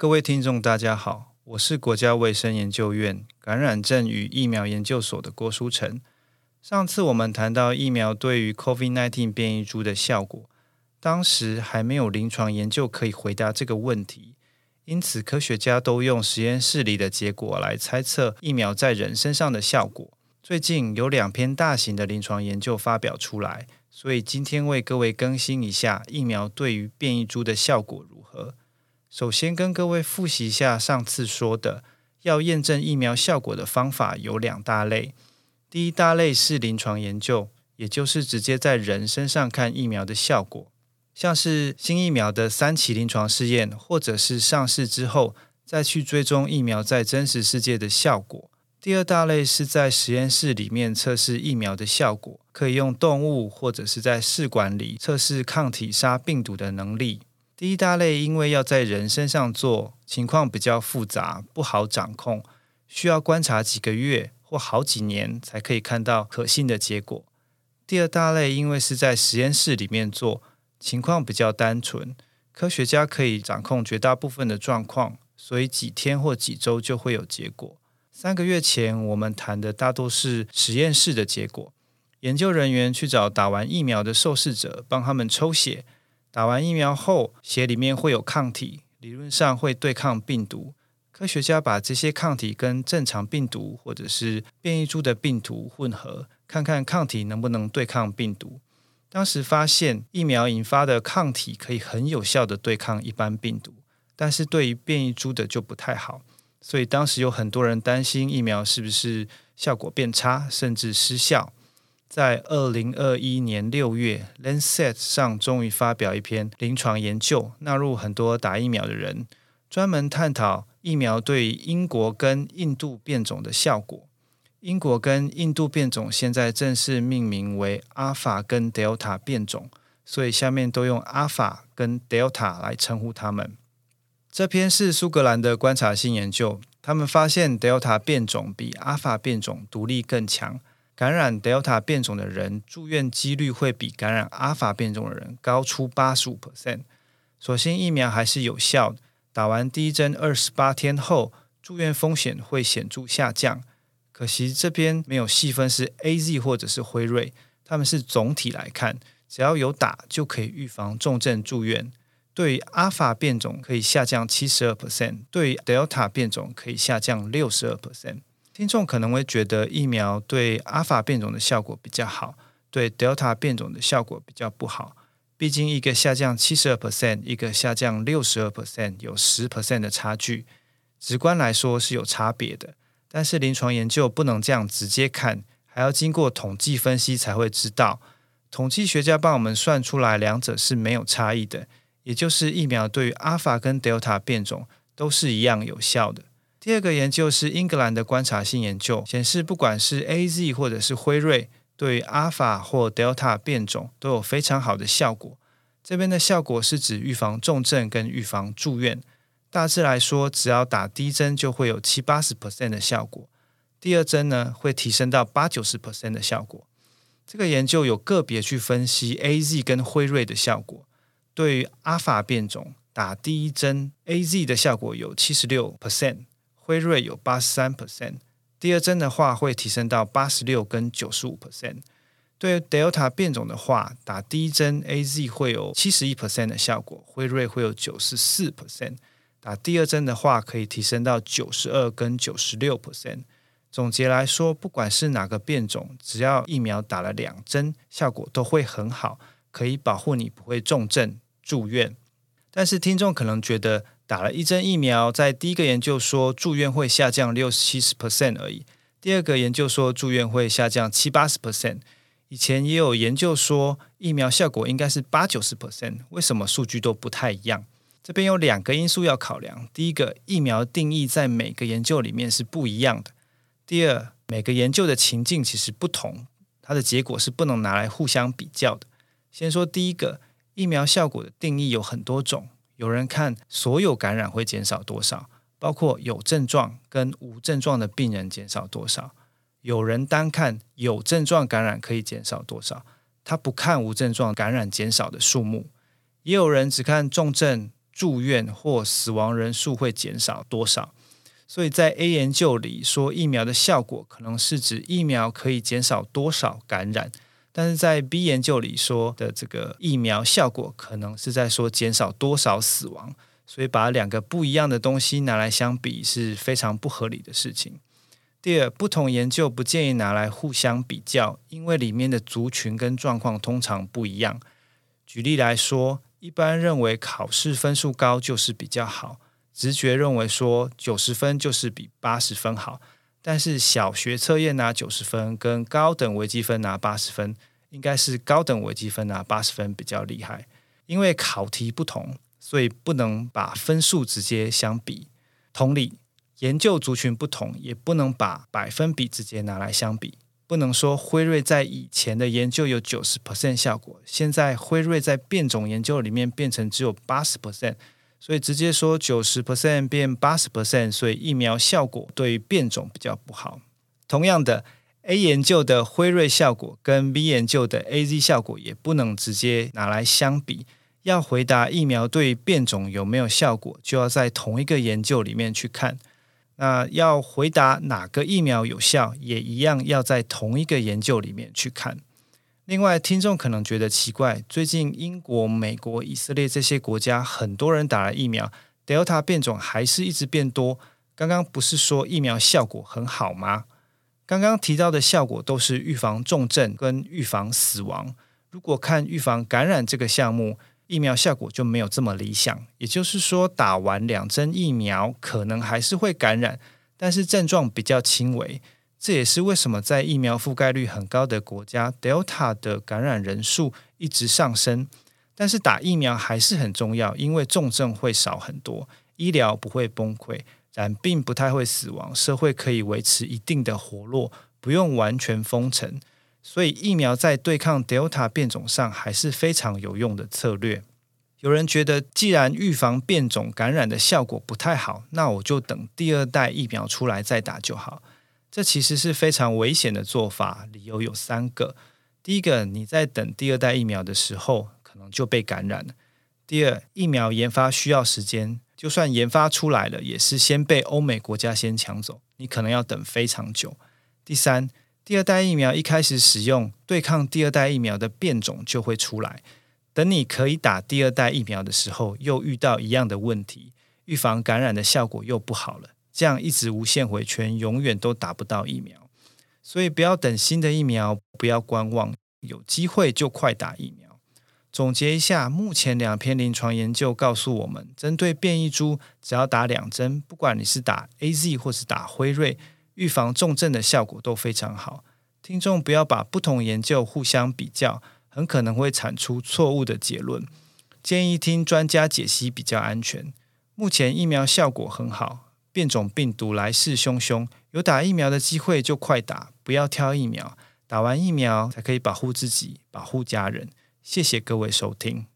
各位听众，大家好，我是国家卫生研究院感染症与疫苗研究所的郭书成。上次我们谈到疫苗对于 COVID-19 变异株的效果，当时还没有临床研究可以回答这个问题，因此科学家都用实验室里的结果来猜测疫苗在人身上的效果。最近有两篇大型的临床研究发表出来，所以今天为各位更新一下疫苗对于变异株的效果如何。首先跟各位复习一下上次说的，要验证疫苗效果的方法有两大类。第一大类是临床研究，也就是直接在人身上看疫苗的效果，像是新疫苗的三期临床试验，或者是上市之后再去追踪疫苗在真实世界的效果。第二大类是在实验室里面测试疫苗的效果，可以用动物或者是在试管里测试抗体杀病毒的能力。第一大类因为要在人身上做，情况比较复杂，不好掌控，需要观察几个月或好几年才可以看到可信的结果。第二大类因为是在实验室里面做，情况比较单纯，科学家可以掌控绝大部分的状况，所以几天或几周就会有结果。三个月前，我们谈的大多是实验室的结果。研究人员去找打完疫苗的受试者，帮他们抽血。打完疫苗后，血里面会有抗体，理论上会对抗病毒。科学家把这些抗体跟正常病毒或者是变异株的病毒混合，看看抗体能不能对抗病毒。当时发现，疫苗引发的抗体可以很有效地对抗一般病毒，但是对于变异株的就不太好。所以当时有很多人担心疫苗是不是效果变差，甚至失效。在二零二一年六月，《Lancet》上终于发表一篇临床研究，纳入很多打疫苗的人，专门探讨疫苗对英国跟印度变种的效果。英国跟印度变种现在正式命名为阿法跟德尔塔变种，所以下面都用阿法跟德尔塔来称呼它们。这篇是苏格兰的观察性研究，他们发现德尔塔变种比阿法变种独立更强，感染德尔塔变种的人住院几率会比感染阿法变种的人高出八十五 percent。所幸疫苗还是有效，打完第一针二十八天后，住院风险会显著下降。可惜这边没有细分是 AZ 或者是辉瑞，他们是总体来看，只要有打就可以预防重症住院。对于阿法变种可以下降七十二 percent，对于德尔塔变种可以下降六十二 percent。听众可能会觉得疫苗对阿法变种的效果比较好，对德尔塔变种的效果比较不好。毕竟一个下降七十二 percent，一个下降六十二 percent，有十 percent 的差距。直观来说是有差别的，但是临床研究不能这样直接看，还要经过统计分析才会知道。统计学家帮我们算出来，两者是没有差异的。也就是疫苗对于阿法跟德尔塔变种都是一样有效的。第二个研究是英格兰的观察性研究，显示不管是 AZ 或者是辉瑞，对于阿法或德尔塔变种都有非常好的效果。这边的效果是指预防重症跟预防住院。大致来说，只要打第一针就会有七八十 percent 的效果，第二针呢会提升到八九十 percent 的效果。这个研究有个别去分析 AZ 跟辉瑞的效果。对于阿法变种，打第一针 AZ 的效果有七十六 percent，辉瑞有八十三 percent。第二针的话会提升到八十六跟九十五 percent。对于 Delta 变种的话，打第一针 AZ 会有七十一 percent 的效果，辉瑞会有九十四 percent。打第二针的话可以提升到九十二跟九十六 percent。总结来说，不管是哪个变种，只要疫苗打了两针，效果都会很好，可以保护你不会重症。住院，但是听众可能觉得打了一针疫苗，在第一个研究说住院会下降六七十 percent 而已，第二个研究说住院会下降七八十 percent，以前也有研究说疫苗效果应该是八九十 percent，为什么数据都不太一样？这边有两个因素要考量，第一个疫苗定义在每个研究里面是不一样的，第二每个研究的情境其实不同，它的结果是不能拿来互相比较的。先说第一个。疫苗效果的定义有很多种，有人看所有感染会减少多少，包括有症状跟无症状的病人减少多少；有人单看有症状感染可以减少多少，他不看无症状感染减少的数目；也有人只看重症、住院或死亡人数会减少多少。所以在 A 研究里说，疫苗的效果可能是指疫苗可以减少多少感染，但是在 B 研究里说的这个疫苗效果可能是在说减少多少死亡。所以把两个不一样的东西拿来相比是非常不合理的事情。第二，不同研究不建议拿来互相比较，因为里面的族群跟状况通常不一样。举例来说，一般认为考试分数高就是比较好。直觉认为说九十分就是比八十分好，但是小学测验拿九十分跟高等微积分拿八十分，应该是高等微积分拿八十分比较厉害。因为考题不同，所以不能把分数直接相比。同理，研究族群不同，也不能把百分比直接拿来相比。不能说辉瑞在以前的研究有九十 percent 效果，现在辉瑞在变种研究里面变成只有八十 percent。所以直接说九十 percent 变八十 percent，所以疫苗效果对变种比较不好。同样的，A 研究的辉瑞效果跟 B 研究的 AZ 效果也不能直接拿来相比。要回答疫苗对变种有没有效果，就要在同一个研究里面去看。那要回答哪个疫苗有效，也一样要在同一个研究里面去看。另外，听众可能觉得奇怪，最近英国、美国、以色列这些国家很多人打了疫苗，Delta 变种还是一直变多。刚刚不是说疫苗效果很好吗？刚刚提到的效果都是预防重症跟预防死亡。如果看预防感染这个项目，疫苗效果就没有这么理想。也就是说，打完两针疫苗可能还是会感染，但是症状比较轻微。这也是为什么在疫苗覆盖率很高的国家，Delta 的感染人数一直上升。但是打疫苗还是很重要，因为重症会少很多，医疗不会崩溃，染病不太会死亡，社会可以维持一定的活络，不用完全封城。所以疫苗在对抗 Delta 变种上还是非常有用的策略。有人觉得，既然预防变种感染的效果不太好，那我就等第二代疫苗出来再打就好。这其实是非常危险的做法，理由有三个。第一个，你在等第二代疫苗的时候，可能就被感染了。第二，疫苗研发需要时间，就算研发出来了，也是先被欧美国家先抢走，你可能要等非常久。第三，第二代疫苗一开始使用，对抗第二代疫苗的变种就会出来。等你可以打第二代疫苗的时候，又遇到一样的问题，预防感染的效果又不好了。这样一直无限回圈，永远都打不到疫苗。所以不要等新的疫苗，不要观望，有机会就快打疫苗。总结一下，目前两篇临床研究告诉我们，针对变异株，只要打两针，不管你是打 AZ 或是打辉瑞，预防重症的效果都非常好。听众不要把不同研究互相比较，很可能会产出错误的结论。建议听专家解析比较安全。目前疫苗效果很好。变种病毒来势汹汹，有打疫苗的机会就快打，不要挑疫苗，打完疫苗才可以保护自己、保护家人。谢谢各位收听。